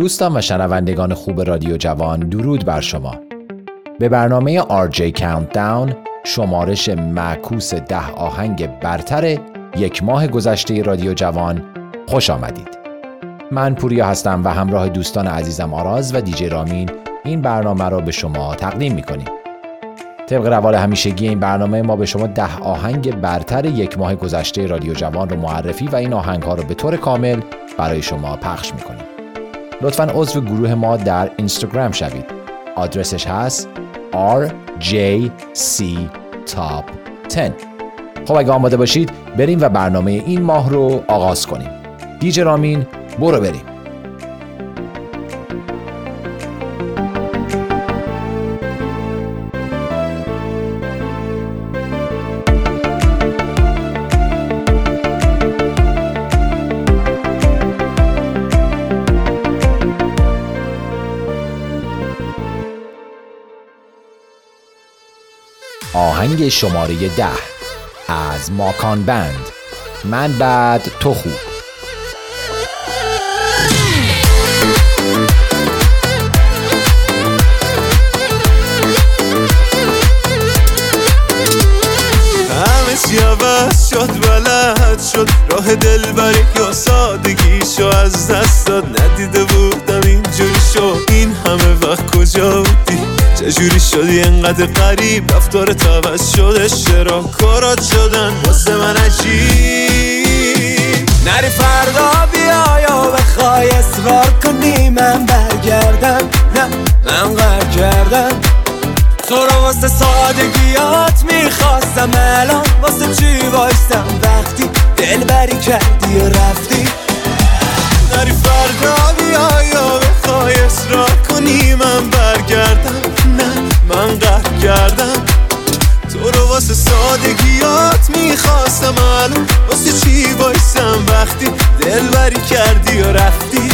دوستان و شنوندگان خوب رادیو جوان درود بر شما. به برنامه RJ Countdown شمارش معکوس ده آهنگ برتر یک ماه گذشته رادیو جوان خوش آمدید. من پوریا هستم و همراه دوستان عزیزم آراز و دیجی رامین این برنامه را به شما تقدیم می‌کنیم. طبق روال همیشگی این برنامه ما به شما ده آهنگ برتر یک ماه گذشته رادیو جوان رو معرفی و این آهنگ ها رو به طور کامل برای شما پخش می‌کنیم. لطفا عضو گروه ما در اینستاگرام شوید. آدرسش هست RJC Top 10 خب اگه آماده باشید بریم و برنامه این ماه رو آغاز کنیم. دیج رامین برو بریم. آهنگ شماره ده از ماکان بند. من بعد تو خوب. عوض شد بلد شد. راه دل یا سادگیشو از دست داد. ندیده بودم اینجوری. شد این همه وقت کجا بودی؟ چجوری شدی؟ انقدر قریب رفتار عوض شده. چرا کارات شدن؟ واسه من عجیب. نری فردا بیا یا بخوای اصرار کنی من برگردم. نه من قرد کردم. تو رو واسه سادگیات می‌خواستم. الان واسه چی وایستم؟ وقتی دل بری کردی و رفتی. نری فردا بیا یا بخوای اصرار کنی؟ من برگردم. نه من قهر کردم. تو رو واسه سادگیات می‌خواستم الان واسه چی وایستم وقتی دل بری کردی و رفتی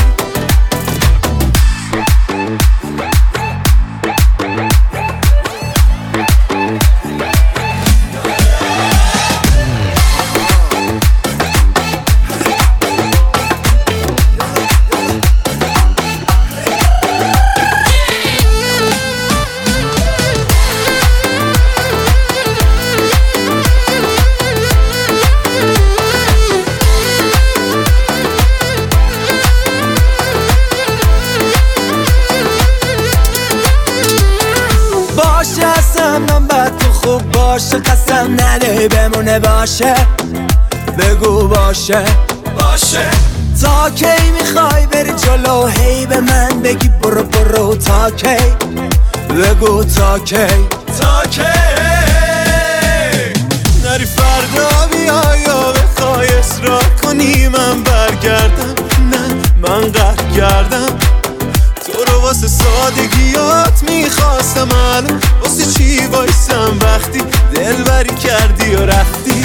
باشه بگو باشه. باشه. تا کی می‌خوای بری جلو هی به من بگی برو برو تا کی. بگو تا کی. تا کی. نری فردا بیا یا بخوای اصرار کنی من برگردم. نه من قهر کردم. تو رو واسه سادگیات می‌خواستم الان. واسه چی وایستم وقتی دلبری کردی و رفتی؟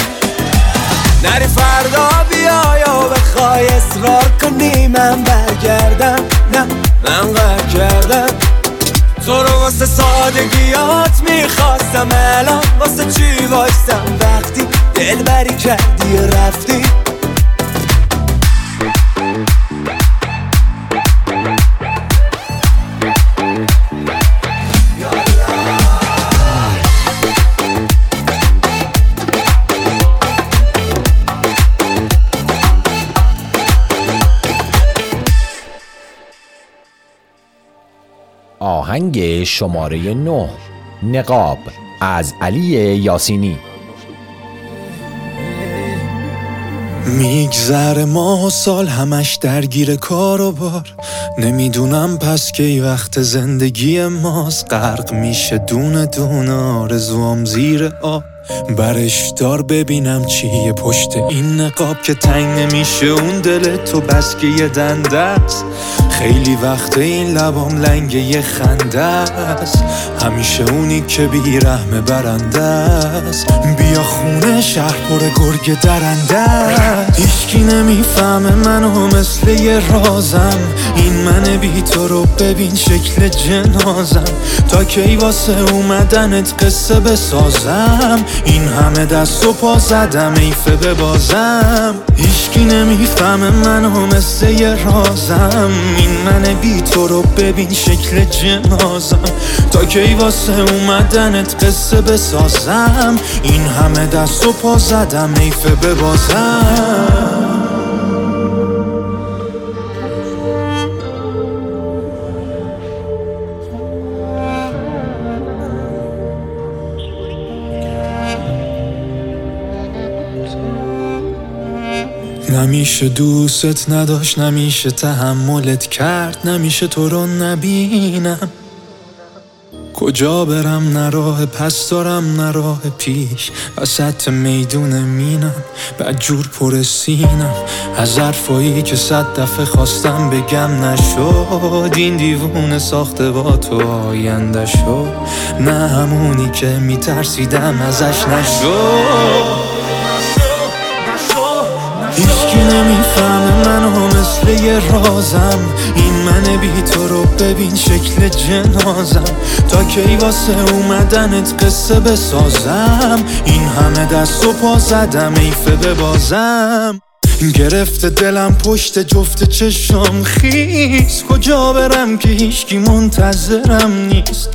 نری فردا بیا یا بخوای اصرار کنی من برگردم. نه من قهر کردم تو رو واسه سادگیات می‌خواستم الان واسه چی وایستم وقتی دلبری کردی و رفتی؟ آهنگ شماره 9 نقاب از علی یاسینی. میگذر ماه و سال همش درگیر کار و بار. نمی‌دونم پس که وقت زندگی ماست. غرق میشه دونه دونه آرزوام زیر آب. برش دار ببینم چیه پشت این نقاب که تنگ نمیشه اون دل تو بس که یه دنده است. خیلی وقت این لبام لنگ یه خنده است. همیشه اونی که بیرحمه برنده است. بیا خونه شهر پر گرگ درنده هیچکی نمی‌فهمه منو مثل یه رازم. این من بی تو رو ببین شکل جنازم. تا کی واسه اومدنت قصه بسازم؟ این همه دست و پا زدم ایفه بازم. هیچکی نمی‌فهمه منو مثل یه رازم. این من بی تو رو ببین شکل جنازم. تا کی واسه اومدنت قصه بسازم؟ این همه دست و پا زدم ایفه به نمیشه دوست نداشت نمیشه تحملت کرد نمیشه تو رو نبینم. کجا برم؟ نراه پس دارم نراه پیش. وسط میدون مینم جور پر سینم. از حرفایی که صد دفعه خواستم بگم نشد. این دیوونه ساخته با تو آینده شد. نه همونی که میترسیدم ازش نشد. هیچکی نمی‌فهمه منو مثل یه رازم. این من بی تو رو ببین شکل جنازم. تا کی واسه اومدنت قصه بسازم؟ این همه دست و پا زدم ایفه بازم. گرفته دلم پشت جفت چشم خیز کجا برم که هیچکی منتظرم نیست.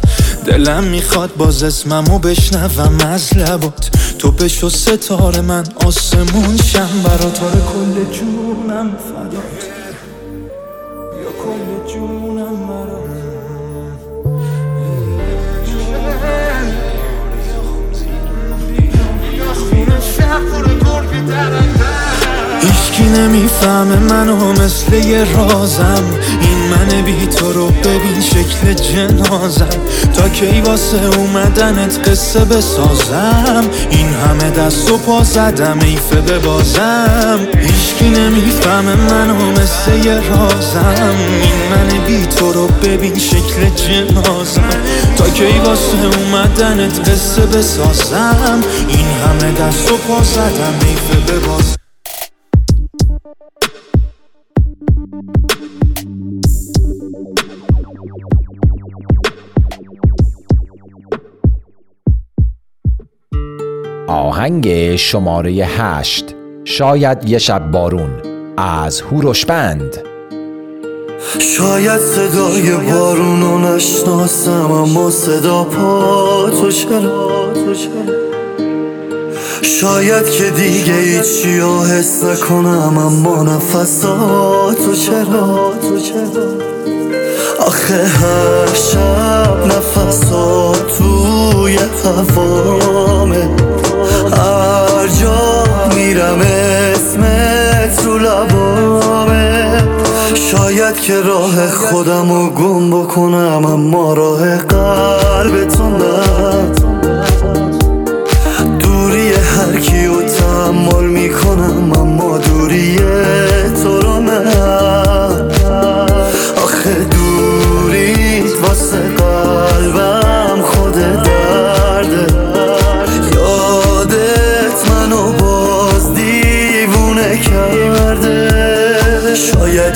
دلم می‌خواد باز اسممو بشنوم از لبات. تو بشو ستاره من آسمون شم برا تار کل جونم فدات هیچکی نمی‌فهمه منو مثل یه رازم. این من بی تو رو ببین شکل جنازم. تا کی واسه اومدنت قصه بسازم؟ این همه دست و پا زدم ایفه بازم. هیچکی نمی‌فهمه منو مثل یه رازم. این من بی تو رو ببین شکل جنازم. تا کی واسه اومدنت قصه بسازم؟ این همه دست و پا زدم ایفه بازم. آهنگ شماره هشت. شاید یه شب بارون. از هوروشبند شاید صدای بارون رو نشناسم اما صدا پا تو چرا شاید که دیگه ایچی رو حس نکنم اما نفساتو چرا آخه هر شب نفسات توی هوامه. هر جا میرم اسمت رو لبامه شاید که راه خودم رو گم بکنم اما راه قلبتون نه. دوری هر کیو تحمل می‌کنم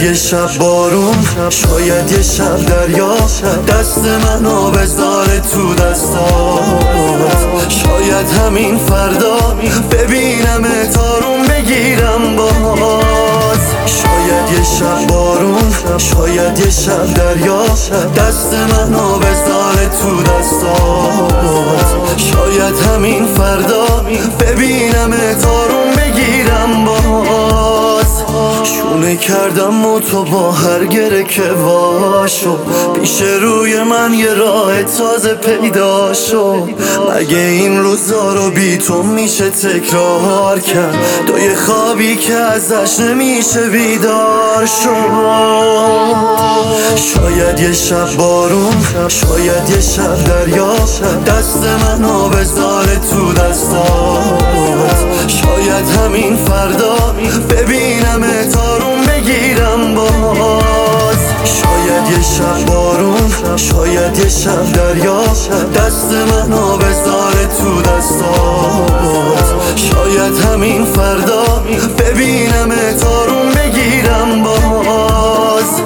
یه شب بارون شاید یه شب دریا. دست منو بذاره تو دستات شاید همین فردا ببینم تارون بگیرم باز. شاید یه شب بارون شاید یه شب دریا. دست منو بذاره تو دستات شاید همین فردا ببینم تارون بگیرم باز. شونه کردم و تو با هر گره که واشو. پیش روی من یه راه تازه پیدا شد مگه این روزا رو بی تو میشه تکرار کرد. تو یه خوابی که ازش نمیشه بیدار شد شاید یه شب بارون شاید یه شب دریا. دست منو بذاره تو دستات. شاید همین فردا ببینم تارون بگیرم باز. شاید یه شب بارون شاید یه شب دریا. دست منو بذاره تو دستات. شاید همین فردا ببینم تارون بگیرم باز.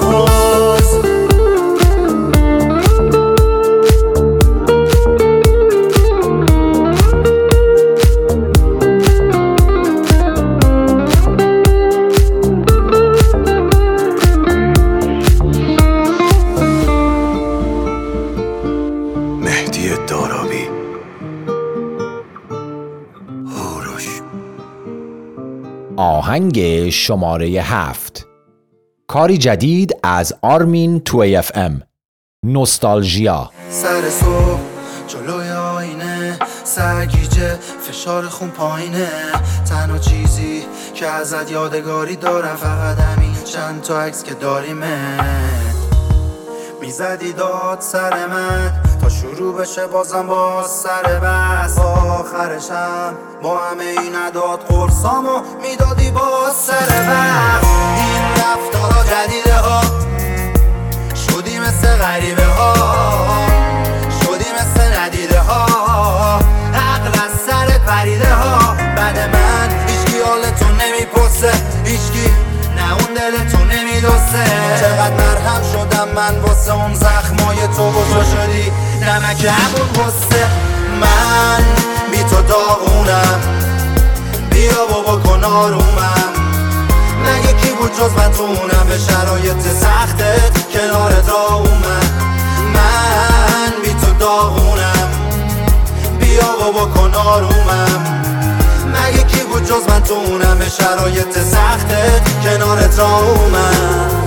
آهنگ شماره هفت. کاری جدید از آرمین تو اف ام نوستالژیا. سر صبح جلوی آینه سرگیجه فشار خون پایینه. تنها چیزی که ازت یادگاری دارم فقط همین چند تا عکس که داریمه. می‌زدی داد سر من. تا شروع بشه بازم باز سر بس. آخرشم با همه این عداد قرصامو می‌دادی باز سر بس. این رفتارا جدیده ها. شدی مثل غریبه ها. شدی مثل ندیده ها. عقل از سرت پریده ها. بعد من هیچکی حالتو نمی‌پرسه. هیچکی نه اون دلتو نمیدوسته چقدر مرهم شدم من واسه اون زخمای تو بزر شدی؟ نمک همون غصه من. بی تو داغونم. بیا بابا کن آرومم. مگه کی بود جز من تونم به شرایط سختت کنارت را اومد. من بی تو داغونم. بیا بابا کن آرومم. مگه کی بود جز من تونم به شرایط سختت کنارت را اومد.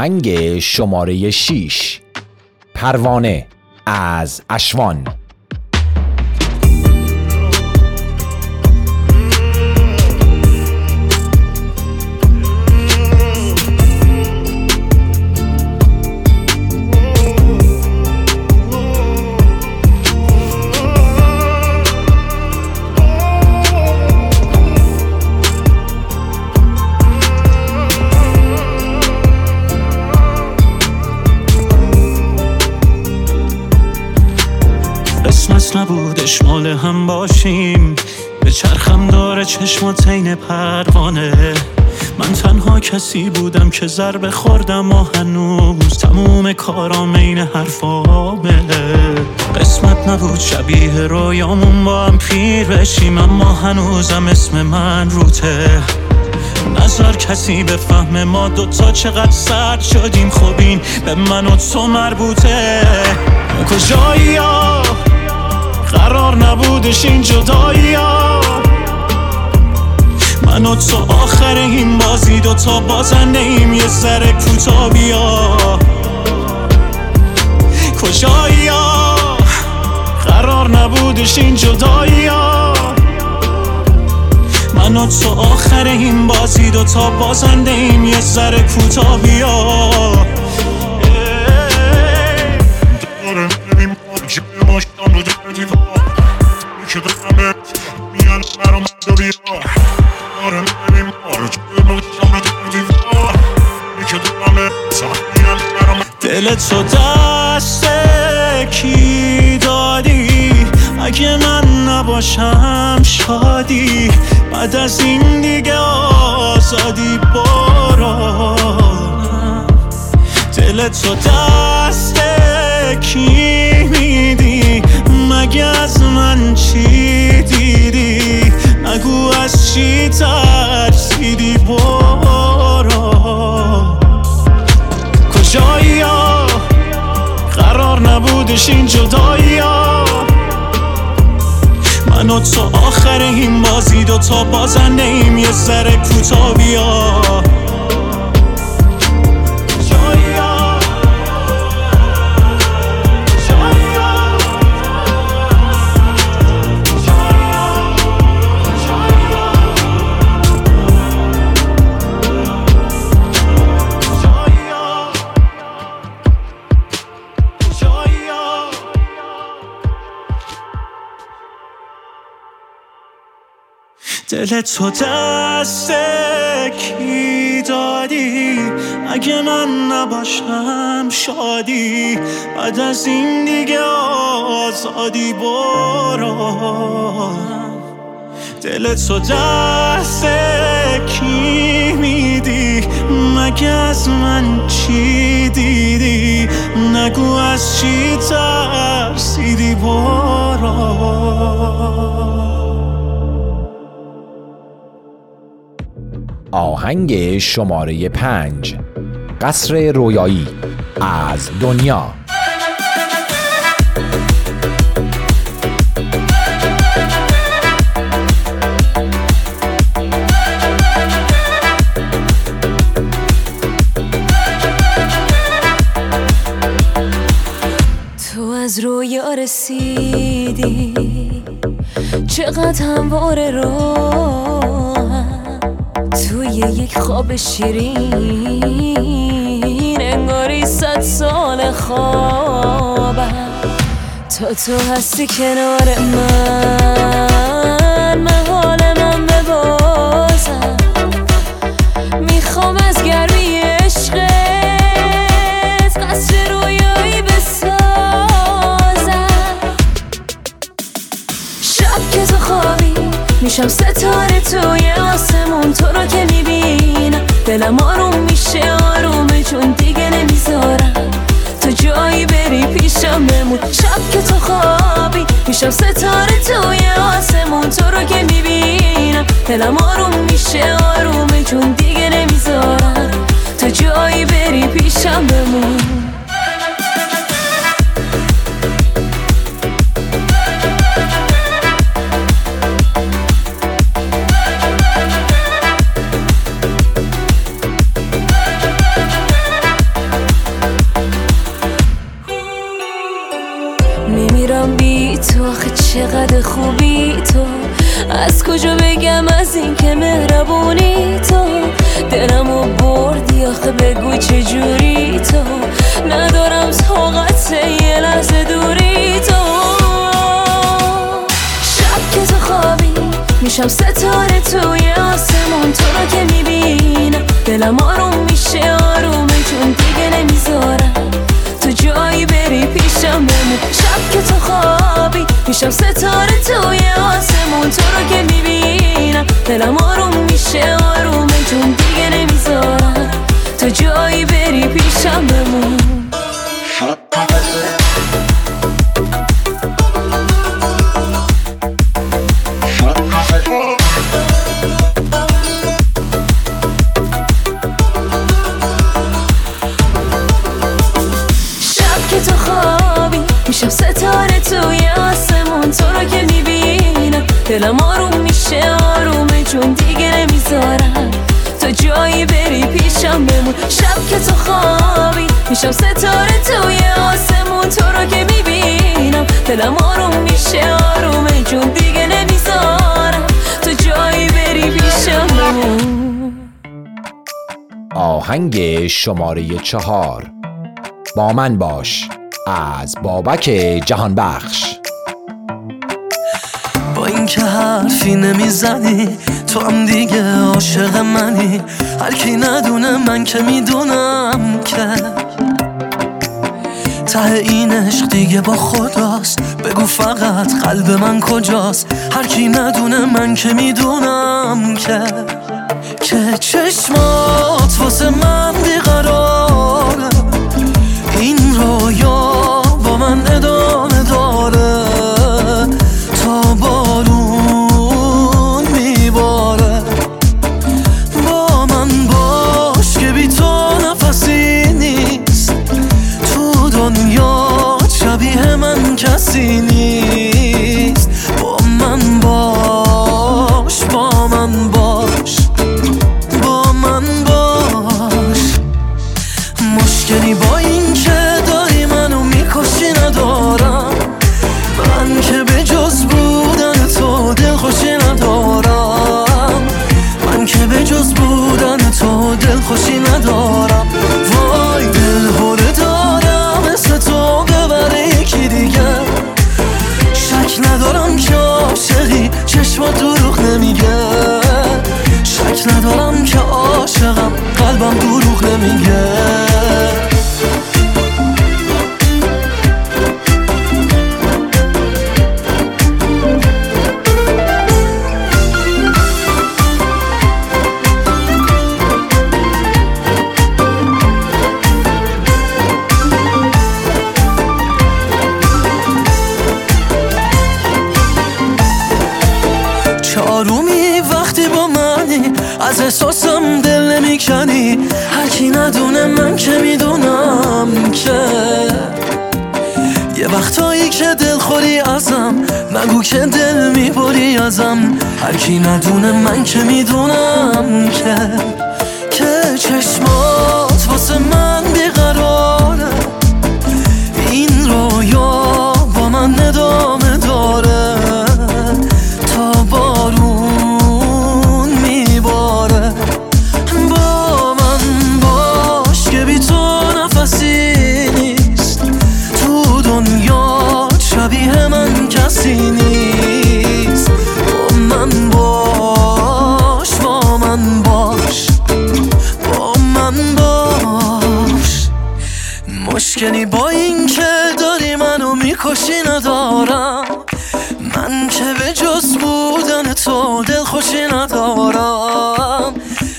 آهنگ شماره 6 پروانه از اشوان. مال هم باشیم به چرخم داره چشمات عین پروانه. من تنها کسی بودم که ضربه خوردم و هنوز تموم کارام عین حرفامه. قسمت نبود شبیه رویامون با هم پیر بشیم اما هنوزم اسم من روته. نظر کسی به فهم ما دوتا چقدر سرد شدیم این به من و تو مربوطه. کجایی ها قرار نبودش این جدایی ها من و تو آخر این بازی دوتا بازنده ایم یه سر کوتا بیا کجایی ها قرار نبودش این جدایی ها من و تو آخر این بازی دوتا بازنده ایم یه سر کوتا بیا تو دست کی دادی؟ اگه من نباشم شادی بعد از این دیگه آزادی برو دل تو دست کی میدی؟ مگه از من چی نگو از چی ترسیدی برو نبودش این جدایی من و تو آخر این بازی دوتا بازنده ایم یه ذره کوتا بیا دل تو دست کی دادی؟ اگه من نباشم شادی بعد از این دیگه آزادی برو. دل تو دست کی میدی؟ مگه از من چی دیدی؟ نگو از چی ترسیدی؟ برو. آهنگ شماره پنج. قصر رویایی از دنیا. تو از رویا رسیدی. چقدر همواره رو توی یک خواب شیرین انگاری صد سال خوابم. تا تو هستی کنار من. میشم ستاره توی آسمون تو رو که می‌بینم. دلم آروم میشه آرومه چون دیگه نمی‌ذارم. تو جایی بری پیشم بمون شب که تو خوابی. میشم ستاره توی آسمون تو رو که می‌بینم. دلم آروم میشه آرومه چون دیگه نمی‌ذارم. تو جایی بری پیشم بمون. میشم ستاره توی آسمون تو رو که می‌بینم دلم آروم میشه آرومه چون دیگه نمی‌ذارم. تو جایی بری پیشم بمون. شب که تو خوابی میشم ستاره توی آسمون تو رو که می‌بینم دلم آروم میشه آرومه چون دیگه نمی‌ذارم. تو جایی بری پیشم بمون. میشم ستاره توی آسمون تو رو که می‌بینم. دلم آروم میشه آرومه چون دیگه نمی‌ذارم. تو جایی بری پیشم آهنگ شماره چهار. با من باش از بابک جهانبخش. با اینکه حرفی نمی‌زنی تو هم دیگه عاشق منی. هر کی ندونه من که می‌دونم که ته این عشق دیگه با خداست. بگو فقط قلب من کجاست. هر کی ندونه من که می‌دونم که که چشمات واسه من بیقراره. این رویا چشما دروغ نمیگه. شک ندارم که عاشقم قلبم دروغ نمیگه. هرکی ندونه من که می‌دونم که مشکلی با این که داری منو می‌کشی ندارم. من که به جز بودن تو دل خوشی ندارم.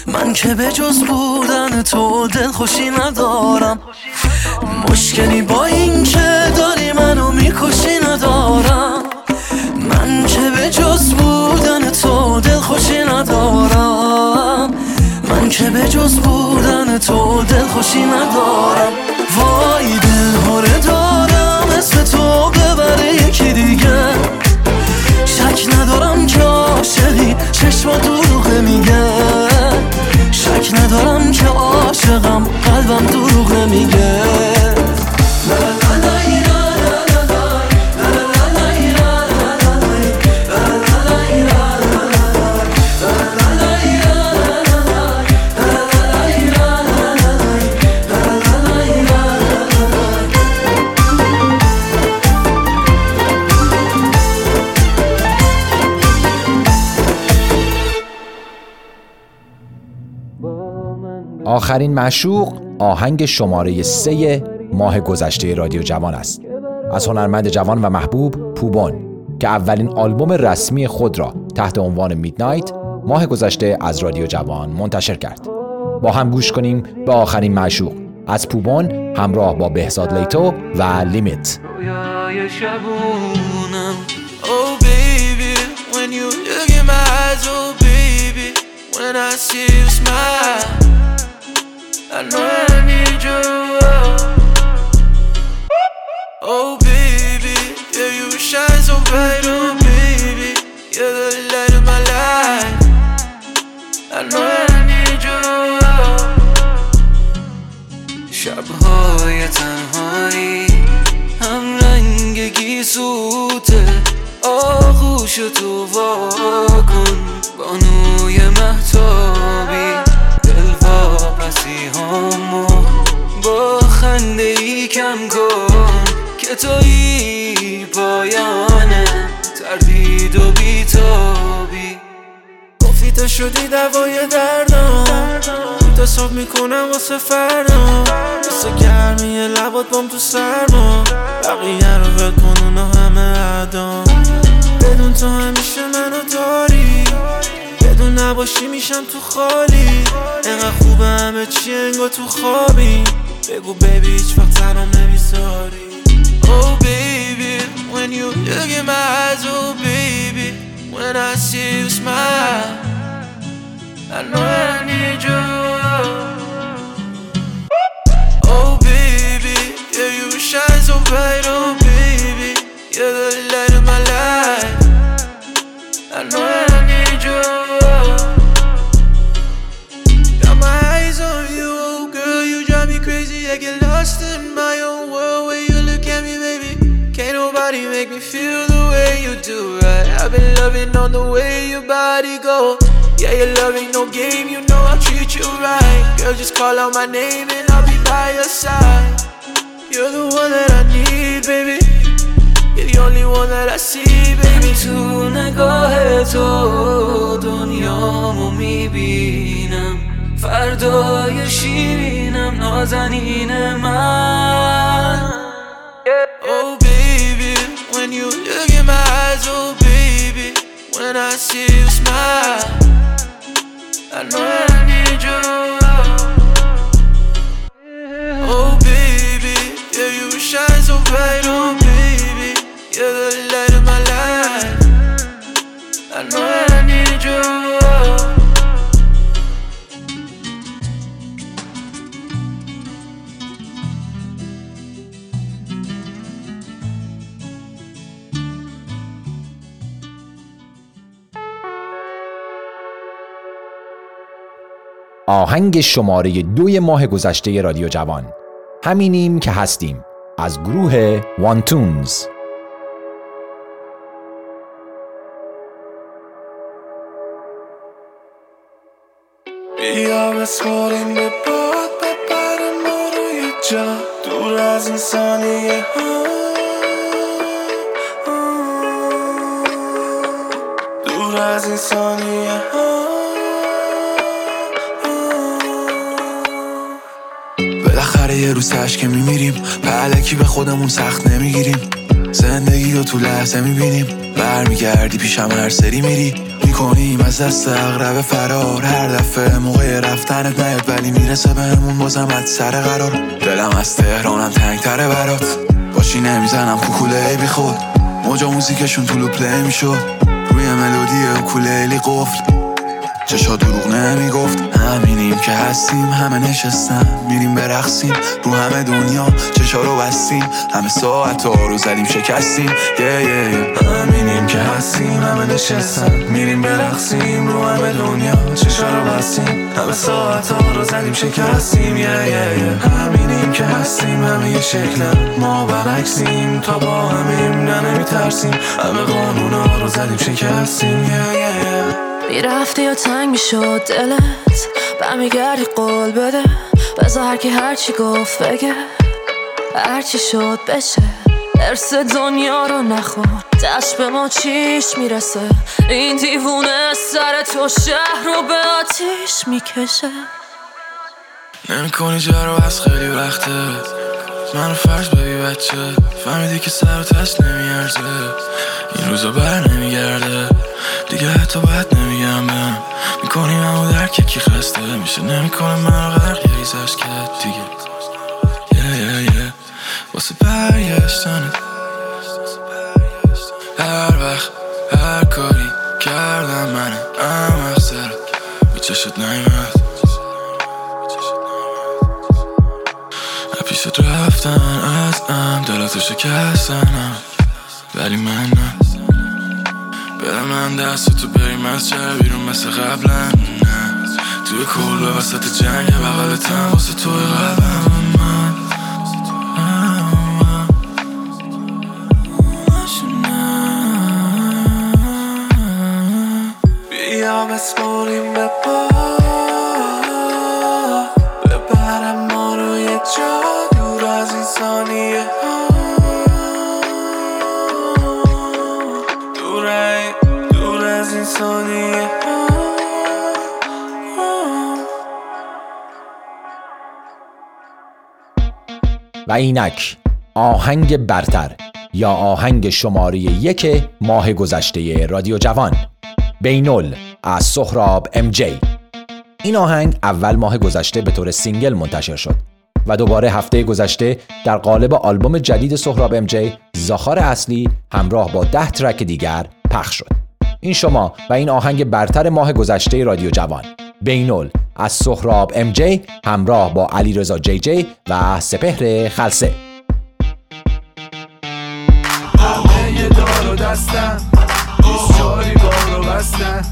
من که به جز بودن تو دل خوشی ندارم. مشکلی با این که داری منو می‌کشی ندارم. من که به جز بودن تو دل خوشی ندارم. من که به جز بودن تو دل خوشی ندارم. وای دل دارم اسم تو ببره یکی دیگه. شک ندارم که عاشقی چشما دروغ میگه. شک ندارم که عاشقم قلبم دروغ میگه. آخرین معشوق آهنگ شماره سه ماه گذشته رادیو جوان است. از هنرمند جوان و محبوب پوبون که اولین آلبوم رسمی خود را تحت عنوان میدنایت ماه گذشته از رادیو جوان منتشر کرد. با هم گوش کنیم به آخرین معشوق. از پوبون همراه با بهزاد لیتو و لیمیت. Oh Oh When I see you smile. I know I need you Oh baby Yeah you shine so bright Oh baby You're the light تنهایی هم رنگ گیسوته آغوش تو واکن بانوی محتابی که توی پایانه تردید و بیتابی. تو شدی دوای دردم تو صبح می‌کنم واسه فردا. مثل گرمی لبات بام تو سرما. بقیه رو ول کن اونا همه عدام بدون تو همیشه منو داری. بدون نباشی میشم تو خالی. انقدر خوبه همه چی انگار تو خوابی. بگو بیبی هیچ وقت تنم نمی‌ذاری. Oh baby, when you look in my eyes, oh baby, when I see you smile, I know I need you. Oh baby, yeah you shine so bright, oh baby, you're the light of my life. I know I need you. Got my eyes on you, oh girl, you drive me crazy. I get loving on the way your body go. Yeah, your love ain't no game, you know I'll treat you right. Girl, just call out my name and I'll be by your side. You're the one that I need, baby. You're the only one that I see, baby. To nagahe تو دنیامو میبینم فردای شیرینم نازنین من Oh baby, when you look in my eyes, oh baby, when I see you smile, I know I need you. Oh baby, yeah you shine so bright, oh baby, you're the light of my life. I know آهنگ شماره دوی ماه گذشته رادیو جوان. همینیم که هستیم. از گروه وانتونز. بیا بسپاریم به باد ببره ما رو یه جا دور از این ثانیه ها. دور از این ها. بالاخره یه روز تشکه میمیریم. پهلکی به خودمون سخت نمی‌گیریم. زندگی رو تو لحظه می‌بینیم. برمیگردی پیشم هر سری میری. می‌کنیم از دست اغرب فرار. هر دفعه موقع رفتنت نیاد ولی می‌رسه بهمون. بازم از سر قرار. دلم از تهرانم تنگتره برات. باشی نمی‌زنم کوکوله بی خود موجا موزیکشون طولو پلی می‌شد. روی ملودی اوکولیلی قفل. چشا دروغ نمی‌گفت. همینیم که هستیم همه نشستن. میریم برقصیم رو همه دنیا چشا رو بستیم. همه ساعت ها رو زدیم شکستیم. یه یه یه. همینیم که هستیم همه نشستن. میریم برقصیم رو همه دنیا چشا رو بستیم. همه ساعت ها رو زدیم شکستیم. یه یه یه. همینیم که هستیم همه یه شکلن ما برعکسیم تا با همیم نه نمیترسیم. همه قانونا رو زدیم شکستیم. یه یه یه. می‌رفتی یا تنگ می‌شد دلت. برمیگردی قول بده. بذار هر کی هرچی گفت بگه. هرچی شد بشه. ارس دنیا رو نخور. دست به ما چیش می‌رسه؟ این دیوونه سر تو شهر رو به آتیش می‌کشه. نمی کنی جارو از خیلی وقته. منو فرض ببی بچه. فهمیدی که سر و تست نمیارزه. این روزا بر نمیگرده. دیگه حتی بد نمیگم بهم می‌کنی منو درک کی خسته. میشه نمی‌کنه منو غرق یه ریزش که دیگه. یه یه یه واسه برگشتنت هر وقت هر کاری کردم منه احمق سرت به چشت نیمد پیشت رفتن از ام دلاتو شکستنم. ولی من نه. برم من دست تو بریم از چه بیرون مثل قبلا نه. توی کل به وسط جنگ بغلتم واسه توی قلبم من. بیا و اینک آهنگ برتر یا آهنگ شماره یک ماه گذشته رادیو جوان. بینول از سهراب ام جی. این آهنگ اول ماه گذشته به طور single منتشر شد و دوباره هفته گذشته در قالب آلبوم جدید سهراب ام جی زاخار اصلی همراه با ده track دیگر پخش شد. این شما و این آهنگ برتر ماه گذشته رادیو جوان. بینول از سهراب ام جی همراه با علی رضا جی جی و سپهر خلسه. دستن بیس چاری بارو بستن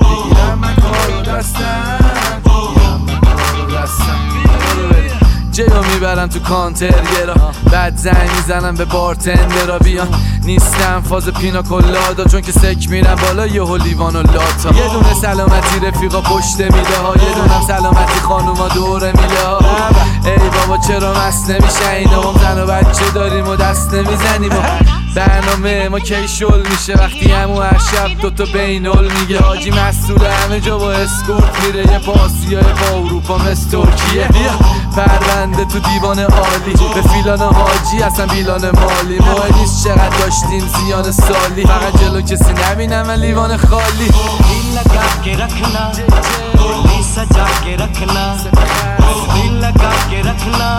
می‌گیرم من کارو دستن. جلو می‌برم تو کانتر گرا بعد زنگ می‌زنم به بارتندرا بیان. نیستم فاز پینا کلادا چون که سک میرم بالا یه لیوان و لاتا. یه دونه سلامتی رفیقا پشت میله ها. یه دونم سلامتی خانوما دور میله ها. ای بابا چرا مست نمیشه اینا هم زن و بچه داریم و دست نمی‌زنیم. برنامه ما کی شل میشه؟ وقتی همو هر شب دوتا بینول میگه حاجی مسئول همه جا با اسکورت میره. یه پاسیای با اروپا مثل ترکیه. پرونده تو دیوان عالی. به فیلان حاجی اصلا بیلان مالی. مهم نیست چقدر داشتیم زیان سالی. فقط جلو کسی نبینم لیوان خالی.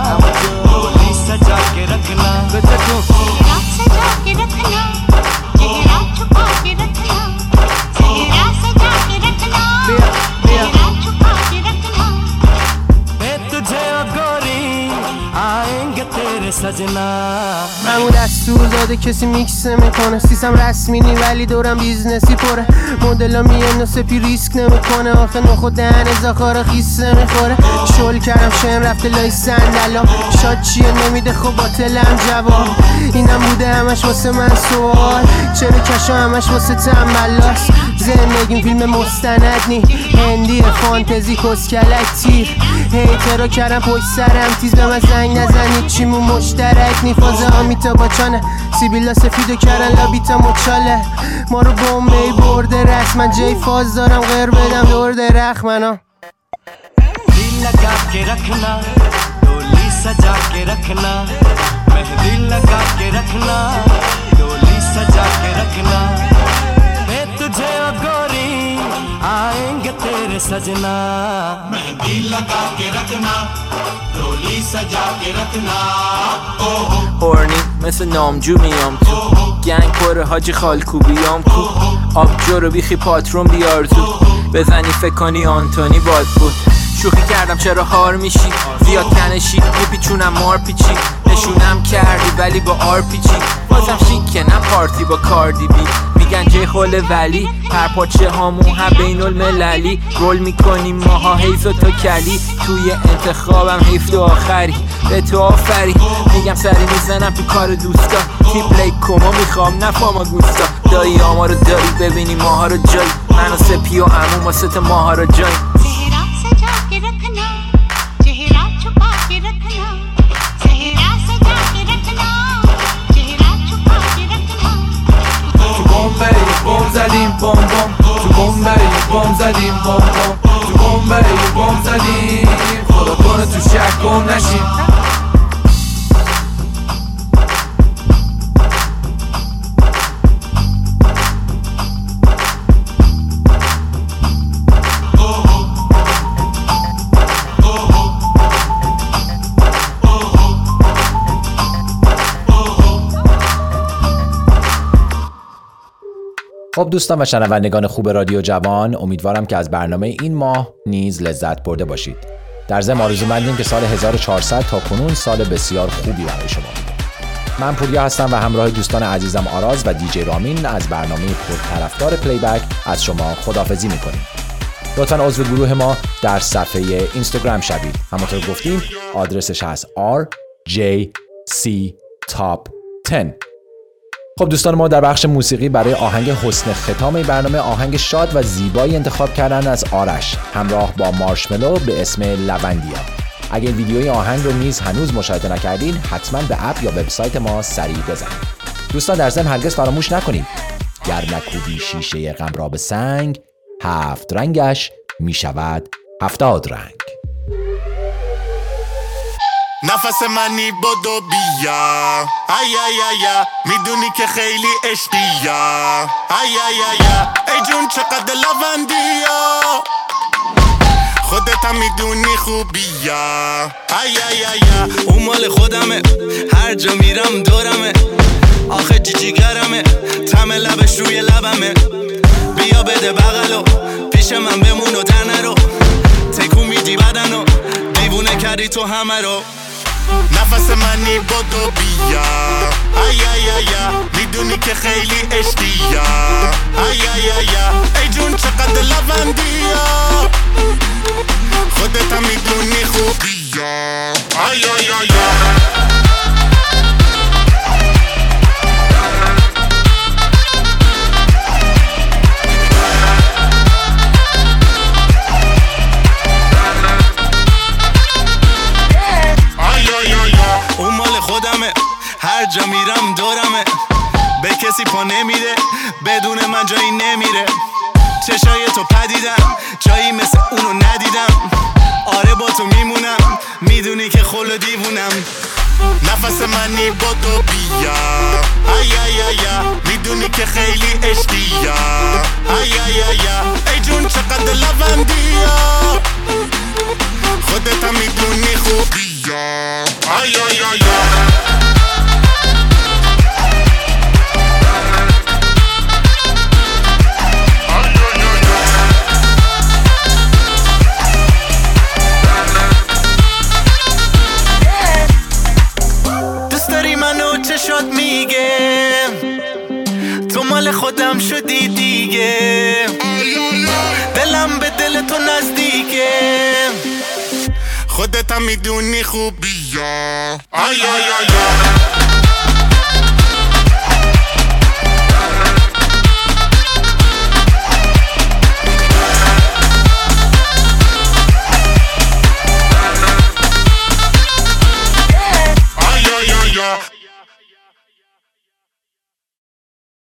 همون داده کسی میکس می‌کنه سیسم رسمی نی ولی دورم بیزنسی پره. مدلا میان سپی ریسک نمی‌کنه. آخه نخو دهن زخار خیس نمی‌خوره. شل کردم شم رفته لای سندلا شاد چیه؟ نمیده خب باطلم جواب. اینم بوده همش واسه من سوال. چرا کشا همش واسه تنبلاس زندگیم فیلم مستند نی. هندی فانتزی کسکلک تیر. هیترا کرم پشت سرم. تیز به من زنگ نزنید چیمو مشترک نی. فاز آمیتا با چانه. سیبیلا سفیدو کرن لابیتا مچاله. ما رو بومبی برده رسما جی فاز دارم غیر بدم دور درخ منا لگا کے رکھنا ڈولی سجا کے رکھنا مہدی لگا کے رکھنا ڈولی سجا کے رکھنا۔ रखना मैं तुझे और गोरी आएंगे तेरे सजना मेहंदी लगा के रखना डोली सजा के रखना هورنی مثل نامجو میام تو گنگ پر حاجی خالکوبیام کو آبجو رو بیخی پاترون بیار تو بزنی فکر کنی آنتونی باد بود شوخی کردم چرا هار میشی زیاد تنشی میپیچونم مار پیچی نشونم کردی ولی با آر پیچی بازم شیکه نه پارتی با کاردی بی جای خل ولی. پرپاچه هامون هم بین المللی. رول می‌کنیم ماها حیف تو کلی. توی انتخابم حیف تو آخری. به تو آفری. میگم سری می‌زنم تو کار دوستا تیپ لیک کما می‌خوام نفاما گوستا دایی آما رو داری ببینی ماها رو جای من و سپی و عموم و ماها رو جای زدیم بم بم تو بمبئی بم زدیم بم بم تو بمبئی بم زدیم. خدا کنه تو شک گم نشیم. خب دوستان و شنوندگان خوب رادیو جوان امیدوارم که از برنامه این ماه نیز لذت برده باشید. در ضمن آرزومندیم که سال 1400 تا کنون سال بسیار خوبی برای شما من پوریا هستم و همراه دوستان عزیزم آراز و دیجی رامین از برنامه پرطرفدار پلیبک از شما خدافزی می‌کنیم. لطفا عضو گروه ما در صفحه اینستاگرام شوید. همونطور گفتیم آدرسش هست R J C Top 10 خب دوستان ما در بخش موسیقی برای آهنگ حسن ختام این برنامه آهنگ شاد و زیبایی انتخاب کردن از آرش همراه با مارشملو به اسم لوندیا اگر ویدیوی آهنگ رو نیز هنوز مشاهده نکردین حتما به اپ یا وبسایت ما سریع بزنید. دوستان در ضمن هرگز فراموش نکنید. گر نکوبی شیشه غم را به سنگ هفت رنگش می شود هفتاد رنگ. نفس منی بدو بیا. ای ای ای. می‌دونی که خیلی عشقیا ای ای ای ای. ای جون چقدر لوندیا خودت هم می‌دونی خوبیا ای ای ای. اون مال خودمه. هر جا میرم دورمه. آخه جیجیگرمه تم لبش روی لبمه. بیا بده بغلو. پیش من بمون و در نرو تکون میدی بدنو. دیوونه کردی تو همه رو. نفس منی بدو بیا ای ای ای. می‌دونی که خیلی عشقیا ای ای ای ای. ای جون چقدر لوندیا خودت هم می‌دونی خوبیا ای ای ای ای. هر جا میرم دورمه. دفاع نمیده بدون من جایی نمیره. چشای تو پدیدم جایی مثل اونو ندیدم. آره با تو میمونم می‌دونی که خل دیوونم. نفس منی با تو بیا. ای ای ای می‌دونی که خیلی عشقیا ای ای ای ای جون چقدر لوندیا خودت هم می‌دونی خوبیا ای ای ای دوست خودت هم می‌دونی خوبی یا آی آی آی آی